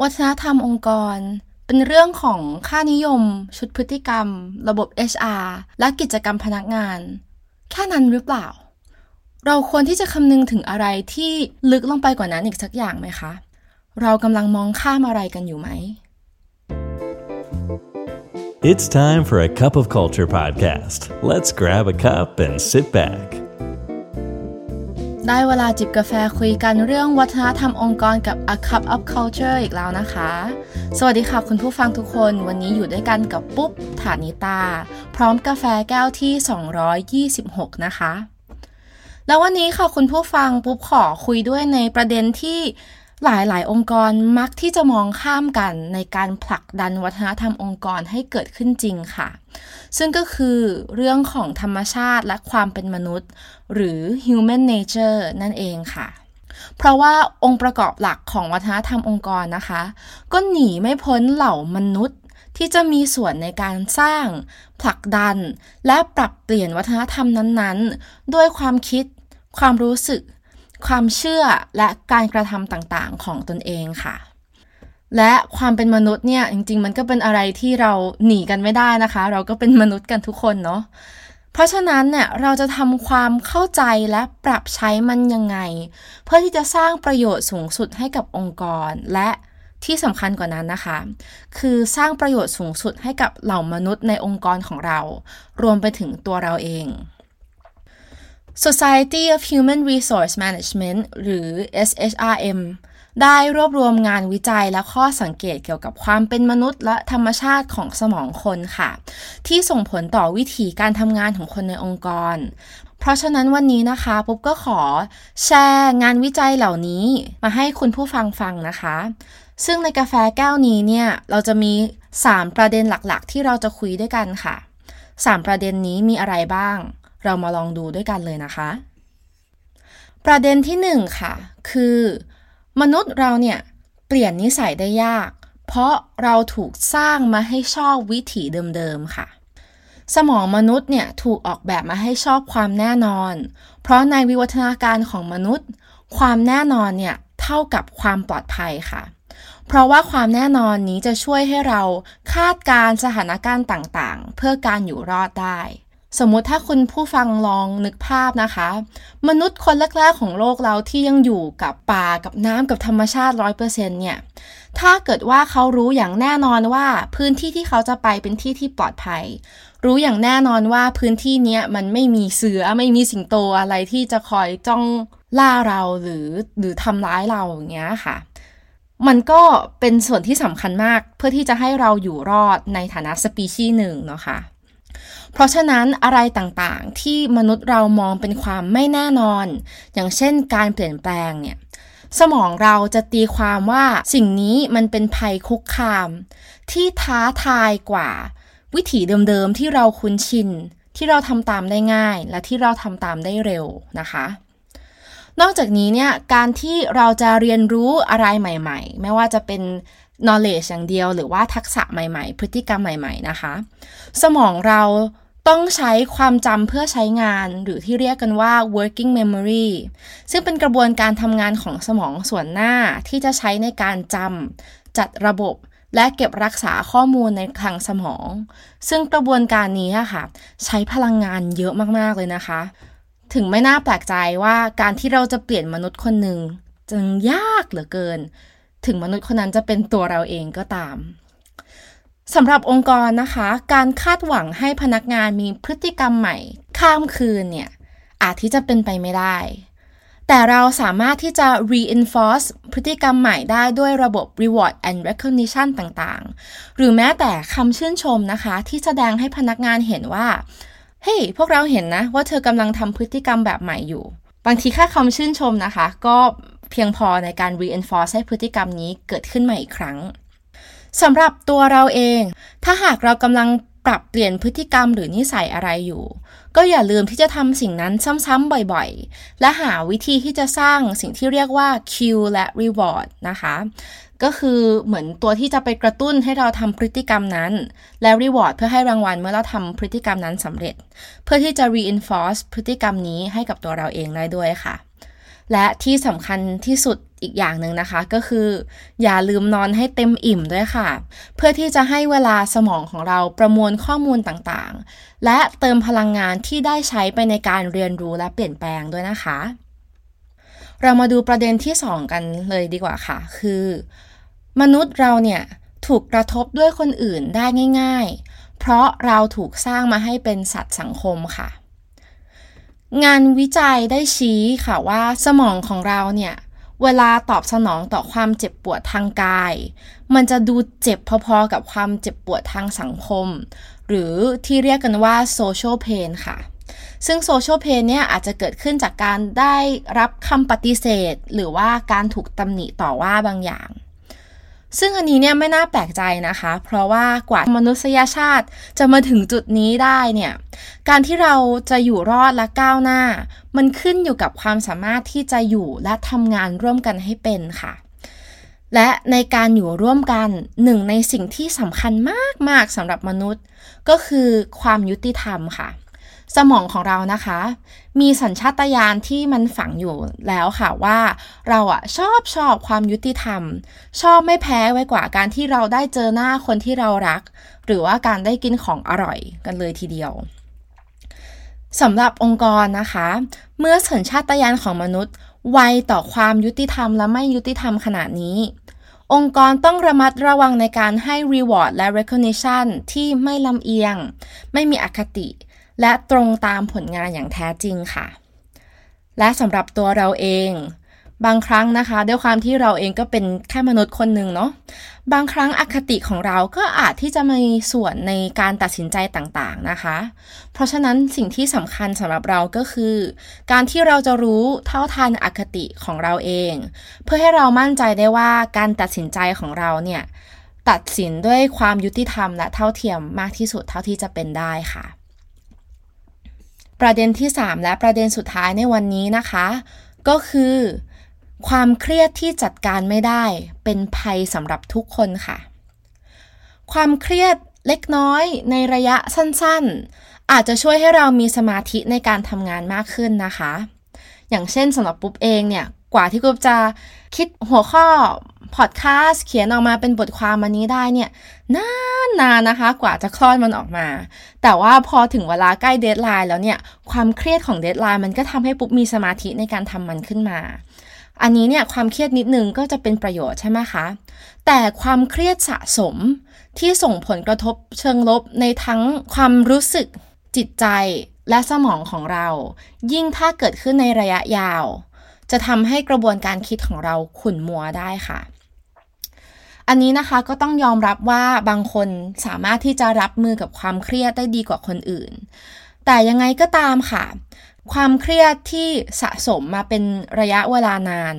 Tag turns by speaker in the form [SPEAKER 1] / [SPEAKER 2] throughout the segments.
[SPEAKER 1] วัฒนธรรมองค์กร เป็นเรื่องของค่านิยม ชุดพฤติกรรม ระบบ HR และกิจกรรมพนักงาน แค่นั้นหรือเปล่า เราควรที่จะคำนึงถึงอะไรที่ลึกลงไปกว่านั้นอีกสักอย่างไหมคะ เรากำลังมองข้ามอะไรกันอยู่ไหม
[SPEAKER 2] It's time for a cup of culture podcast. Let's grab a cup and sit back.
[SPEAKER 1] ได้เวลาจิบกาแฟคุยกันเรื่องวัฒนธรรมองค์กรกับ A Cup of Culture อีกแล้วนะคะ สวัสดีค่ะคุณผู้ฟังทุกคน วันนี้อยู่ด้วยกันกับปุ๊บฐานิตา พร้อมกาแฟแก้วที่ 226 นะคะ แล้ววันนี้ค่ะคุณผู้ฟังปุ๊บขอคุยด้วยในประเด็นที่ หลายๆองค์กรมักที่จะมองข้ามกันในการผลักดันวัฒนธรรมองค์กรให้เกิดขึ้นจริงค่ะ ซึ่งก็คือเรื่องของธรรมชาติและความเป็นมนุษย์ หรือ human nature นั่นเองค่ะ เพราะว่าองค์ประกอบหลักของวัฒนธรรมองค์กรนะคะ ก็หนีไม่พ้นเหล่ามนุษย์ที่จะมีส่วนในการสร้าง ผลักดัน และปรับเปลี่ยนวัฒนธรรมนั้นๆ ด้วยความคิด ความรู้สึก ความเชื่อและการกระทำต่างๆของตนเองค่ะ และความเป็นมนุษย์เนี่ยจริง ๆ มันก็เป็นอะไรที่เราหนีกันไม่ได้นะคะ เราก็เป็นมนุษย์กันทุกคนเนาะเพราะฉะนั้นเนี่ยเราจะทำความเข้าใจและปรับใช้มันยังไง เพื่อที่จะสร้างประโยชน์สูงสุดให้กับองค์กรและที่สำคัญกว่านั้นนะคะ คือสร้างประโยชน์สูงสุดให้กับเหล่ามนุษย์ในองค์กรของเรา รวมไปถึงตัวเราเอง Society of Human Resource Management หรือ SHRM ได้รวบรวมงานวิจัยและข้อสังเกตเกี่ยวกับความเป็นมนุษย์และธรรมชาติของสมองคนค่ะ ที่ส่งผลต่อวิธีการทำงานของคนในองค์กร เพราะฉะนั้นวันนี้นะคะปุ๊บก็ขอแชร์งานวิจัยเหล่านี้มาให้คุณผู้ฟังฟังนะคะ ซึ่งในกาแฟแก้วนี้เนี่ยเราจะมี 3 ประเด็นหลักๆ ที่เราจะคุยด้วยกันค่ะ 3 ประเด็นนี้มีอะไรบ้าง เรามาลองดูด้วยกันเลยนะคะ ประเด็นที่หนึ่งค่ะ คือ มนุษย์เราเนี่ย เปลี่ยนนิสัยได้ยาก เพราะเราถูกสร้างมาให้ชอบวิถีเดิมๆค่ะ สมองมนุษย์เนี่ยถูกออกแบบมาให้ชอบความแน่นอน เพราะในวิวัฒนาการของมนุษย์ ความแน่นอนเนี่ยเท่ากับความปลอดภัยค่ะเพราะว่าความแน่นอนนี้จะช่วยให้เราคาดการสถานการณ์ต่างๆ เพื่อการอยู่รอดได้ สมมุติถ้าคุณผู้ฟังลองนึกภาพนะคะ มนุษย์คนแรกๆของโลกเราที่ยังอยู่กับป่ากับน้ำกับธรรมชาติร้อยเปอร์เซ็นต์เนี่ยถ้าเกิดว่าเขารู้อย่างแน่นอนว่าพื้นที่ที่เขาจะไปเป็นที่ที่ปลอดภัย รู้อย่างแน่นอนว่าพื้นที่นี้มันไม่มีเสือไม่มีสิงโตอะไรที่จะคอยจ้องล่าเราหรือหรือทำร้ายเราอย่างเงี้ยค่ะมันก็เป็นส่วนที่สำคัญมากเพื่อที่จะให้เราอยู่รอดในฐานะสปีชีส์หนึ่งเนาะคะ่ะ เพราะฉะนั้นอะไรต่างๆ ที่มนุษย์เรามองเป็นความไม่แน่นอน อย่างเช่นการเปลี่ยนแปลงเนี่ยสมองเราจะตีความว่าสิ่งนี้มันเป็นภัยคุกคาม ที่ท้าทายกว่า วิถีเดิมๆที่เราคุ้นชิน ที่เราทำตามได้ง่าย และที่เราทำตามได้เร็วนะคะ นอกจากนี้เนี่ยการที่เราจะเรียนรู้อะไรใหม่ ๆ ไม่ว่าจะเป็น knowledge อย่างเดียว หรือว่าทักษะใหม่ๆ พฤติกรรมใหม่ ๆ นะคะ สมองเรา ต้องใช้ความจำเพื่อใช้งาน หรือที่เรียกกันว่า working memory ซึ่งเป็นกระบวนการทำงานของสมองส่วนหน้าที่จะใช้ในการจำจัดระบบและเก็บรักษาข้อมูลในคลังสมอง ซึ่งกระบวนการนี้ค่ะ ใช้พลังงานเยอะมาก ๆ เลยนะคะ ถึงไม่น่าแปลกใจว่าการที่เราจะเปลี่ยนมนุษย์คนหนึ่งจึงยากเหลือเกิน ถึงมนุษย์คนนั้นจะเป็นตัวเราเองก็ตาม สำหรับองค์กรนะคะ การคาดหวังให้พนักงานมีพฤติกรรมใหม่ ข้ามคืนเนี่ย อาจที่จะเป็นไปไม่ได้ แต่เราสามารถที่จะ reinforce พฤติกรรมใหม่ได้ด้วยระบบ reward and recognition ต่างๆ หรือแม้แต่คำชื่นชมนะคะ ที่แสดงให้พนักงานเห็นว่า เฮ้ยพวกเราเห็นนะ ว่าเธอกำลังทำพฤติกรรมแบบใหม่อยู่ บางทีแค่คำชื่นชมนะคะ ก็เพียงพอในการ reinforce ให้พฤติกรรมนี้เกิดขึ้นใหม่อีกครั้ง สำหรับตัวเราเอง ถ้าหากเรากำลังปรับเปลี่ยนพฤติกรรมหรือนิสัยอะไรอยู่ ก็อย่าลืมที่จะทำสิ่งนั้นซ้ำๆบ่อยๆ และหาวิธีที่จะสร้างสิ่งที่เรียกว่า cue และ reward นะคะ ก็คือเหมือนตัวที่จะไปกระตุ้นให้เราทำพฤติกรรมนั้น และ reward เพื่อให้รางวัลเมื่อเราทำพฤติกรรมนั้นสำเร็จ เพื่อที่จะ reinforce พฤติกรรมนี้ให้กับตัวเราเองได้ด้วยค่ะ และที่สำคัญที่สุดอีกอย่างหนึ่งนะคะ ก็คือ อย่าลืมนอนให้เต็มอิ่มด้วยค่ะ เพื่อที่จะให้เวลาสมองของเราประมวลข้อมูลต่างๆ และเติมพลังงานที่ได้ใช้ไปในการเรียนรู้และเปลี่ยนแปลงด้วยนะคะ เรามาดูประเด็นที่ 2 กันเลยดีกว่าค่ะ คือ มนุษย์เราเนี่ยถูกกระทบด้วยคนอื่นได้ง่าย ๆ เพราะเราถูกสร้างมาให้เป็นสัตว์สังคมค่ะ งานวิจัยได้ชี้ค่ะว่าสมองของเราเนี่ย เวลาตอบสนองต่อความเจ็บปวดทางกาย มันจะดูเจ็บพอๆกับความเจ็บปวดทางสังคม หรือที่เรียกกันว่า social pain ค่ะซึ่ง social pain เนี่ยอาจจะเกิดขึ้นจากการได้รับคำปฏิเสธ หรือว่าการถูกตำหนิต่อว่าบางอย่าง ซึ่งอันนี้เนี่ยไม่น่าแปลกใจนะคะ เพราะว่ากว่ามนุษยชาติจะมาถึงจุดนี้ได้เนี่ย การที่เราจะอยู่รอดและก้าวหน้า มันขึ้นอยู่กับความสามารถที่จะอยู่และทำงานร่วมกันให้เป็นค่ะ และในการอยู่ร่วมกันหนึ่งในสิ่งที่สำคัญมากๆสำหรับมนุษย์ ก็คือความยุติธรรมค่ะ สมองของเรานะคะ มีสัญชาตญาณที่มันฝังอยู่แล้วค่ะว่า เราอะชอบชอบความยุติธรรม ชอบไม่แพ้ไว้กว่าการที่เราได้เจอหน้าคนที่เรารัก หรือว่าการได้กินของอร่อยกันเลยทีเดียวสำหรับองค์กรนะคะ เมื่อสัญชาตญาณของมนุษย์ ไวต่อความยุติธรรมและไม่ยุติธรรมขนาดนี้ องค์กรต้องระมัดระวังในการให้ reward และ recognition ที่ไม่ลำเอียง ไม่มีอคติ และตรงตามผลงานอย่างแท้จริงค่ะ และสำหรับตัวเราเอง บางครั้งนะคะด้วยความที่เราเองก็เป็นแค่มนุษย์คนหนึ่งเนาะบางครั้งอคติของเราก็อาจที่จะมีส่วนในการตัดสินใจต่างๆนะคะ เพราะฉะนั้นสิ่งที่สำคัญสำหรับเราก็คือ การที่เราจะรู้เท่าทันอคติของเราเอง เพื่อให้เรามั่นใจได้ว่าการตัดสินใจของเราเนี่ยตัดสินด้วยความยุติธรรมและเท่าเทียมมากที่สุดเท่าที่จะเป็นได้ค่ะ ประเด็นที่ 3 และประเด็นสุดท้ายในวันนี้นะคะ ก็คือ ความเครียดที่จัดการไม่ได้เป็นภัยสำหรับทุกคนค่ะ ความเครียดเล็กน้อยในระยะสั้นๆ อาจจะช่วยให้เรามีสมาธิในการทำงานมากขึ้นนะคะ อย่างเช่นสำหรับปุ๊บเองเนี่ย กว่าที่กุ๊บจะคิดหัวข้อ พอดแคสต์เขียนออกมาเป็นบทความมันนี้ได้เนี่ยนานานนะคะ กว่าจะคลอดมันออกมา แต่ว่าพอถึงเวลาใกล้ deadline แล้วเนี่ยความเครียดของ deadline มันก็ทำให้ปุ๊บมีสมาธิในการทำมันขึ้นมา อันนี้เนี่ยความเครียดนิดนึงก็จะเป็นประโยชน์ใช่ไหมคะ แต่ความเครียดสะสมที่ส่งผลกระทบเชิงลบในทั้งความรู้สึกจิตใจและสมองของเรา ยิ่งถ้าเกิดขึ้นในระยะยาว จะทำให้กระบวนการคิดของเราขุ่นมัวได้ค่ะ อันนี้นะคะก็ต้องยอมรับว่าบางคนสามารถที่จะรับมือกับความเครียดได้ดีกว่าคนอื่น แต่ยังไงก็ตามค่ะ ความเครียดที่สะสมมาเป็นระยะเวลานาน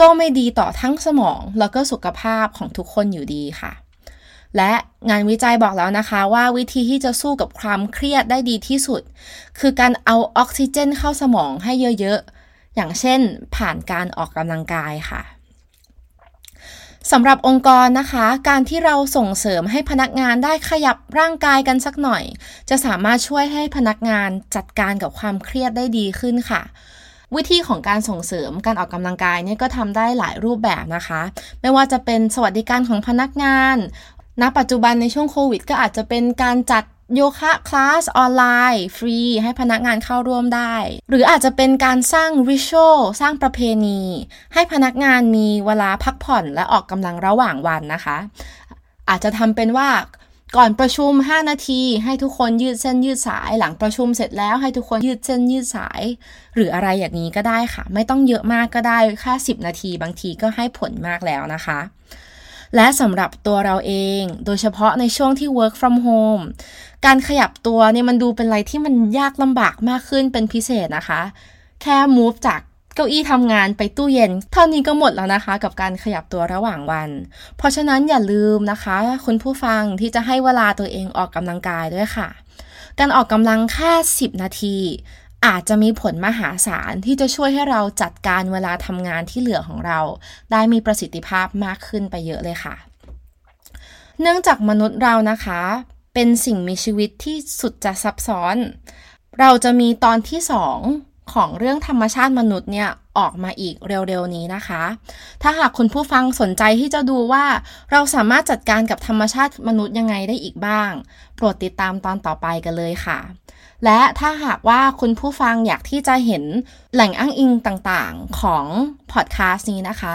[SPEAKER 1] ก็ไม่ดีต่อทั้งสมองแล้วก็สุขภาพของทุกคนอยู่ดีค่ะ และงานวิจัยบอกแล้วนะคะว่าวิธีที่จะสู้กับความเครียดได้ดีที่สุด คือการเอาออกซิเจนเข้าสมองให้เยอะๆ อย่างเช่นผ่านการออกกำลังกายค่ะ สำหรับองค์กรนะคะ การที่เราส่งเสริมให้พนักงานได้ขยับร่างกายกันสักหน่อย จะสามารถช่วยให้พนักงานจัดการกับความเครียดได้ดีขึ้นค่ะ วิธีของการส่งเสริมการออกกำลังกายเนี่ยก็ทำได้หลายรูปแบบนะคะ ไม่ว่าจะเป็นสวัสดิการของพนักงานณปัจจุบันในช่วงโควิด ก็อาจจะเป็นการจัด โยคะคลาสออนไลน์ฟรีให้พนักงานเข้าร่วมได้ หรืออาจจะเป็นการสร้างริชวลสร้างประเพณี ให้พนักงานมีเวลาพักผ่อนและออกกำลังระหว่างวันนะคะ อาจจะทำเป็นว่าก่อนประชุม 5 นาที ให้ทุกคนยืดเส้นยืดสาย หลังประชุมเสร็จแล้วให้ทุกคนยืดเส้นยืดสาย หรืออะไรอย่างนี้ก็ได้ค่ะ ไม่ต้องเยอะมากก็ได้แค่10 นาที บางทีก็ให้ผลมากแล้วนะคะ และสำหรับตัวเราเอง โดยเฉพาะในช่วงที่ work from home การขยับตัวเนี่ยมันดูเป็นอะไรที่มันยากลำบากมากขึ้นเป็นพิเศษนะคะ แค่ move จากเก้าอี้ทำงานไปตู้เย็น เท่านี้ก็หมดแล้วนะคะ กับการขยับตัวระหว่างวัน เพราะฉะนั้นอย่าลืมนะคะ คุณผู้ฟังที่จะให้เวลาตัวเองออกกำลังกายด้วยค่ะ การออกกำลังแค่ 10 นาที อาจจะมีผลมหาศาลที่จะช่วยให้เราจัดการเวลาทำงานที่เหลือของเรา ได้มีประสิทธิภาพมากขึ้นไปเยอะเลยค่ะ เนื่องจากมนุษย์เรานะคะ เป็นสิ่งมีชีวิตที่สุดจะซับซ้อน เราจะมีตอนที่สองของเรื่องธรรมชาติมนุษย์เนี่ยออกมาอีกเร็วๆนี้นะคะ ถ้าหากคุณผู้ฟังสนใจที่จะดูว่า เราสามารถจัดการกับธรรมชาติมนุษย์ยังไงได้อีกบ้าง โปรดติดตามตอนต่อไปกันเลยค่ะ และถ้าหากว่าคุณผู้ฟังอยากที่จะเห็นแหล่งอ้างอิงต่างๆของพอดแคสต์นี้นะคะ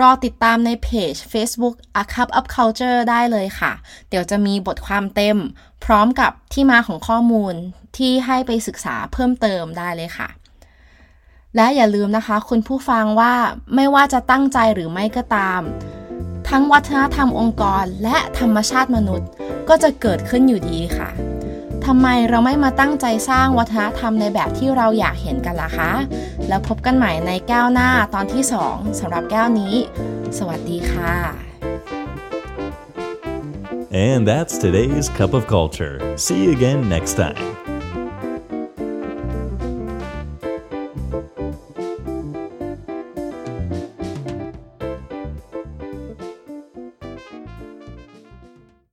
[SPEAKER 1] รอติดตามในเพจ Facebook A Cup of Culture ได้เลยค่ะ เดี๋ยวจะมีบทความเต็ม พร้อมกับที่มาของข้อมูลที่ให้ไปศึกษาเพิ่มเติมได้เลยค่ะ และอย่าลืมนะคะ คุณผู้ฟังว่าไม่ว่าจะตั้งใจหรือไม่ก็ตาม ทั้งวัฒนธรรมองค์กรและธรรมชาติมนุษย์ ก็จะเกิดขึ้นอยู่ดีค่ะ ทำไมเราไม่มาตั้งใจสร้างวัฒนธรรมในแบบที่เราอยากเห็นกันล่ะคะ แล้วพบกันใหม่ในแก้วหน้าตอนที่ 2สำหรับแก้วนี้ สวัสดีค่ะ
[SPEAKER 2] And that's today's Cup of Culture. See you again next time.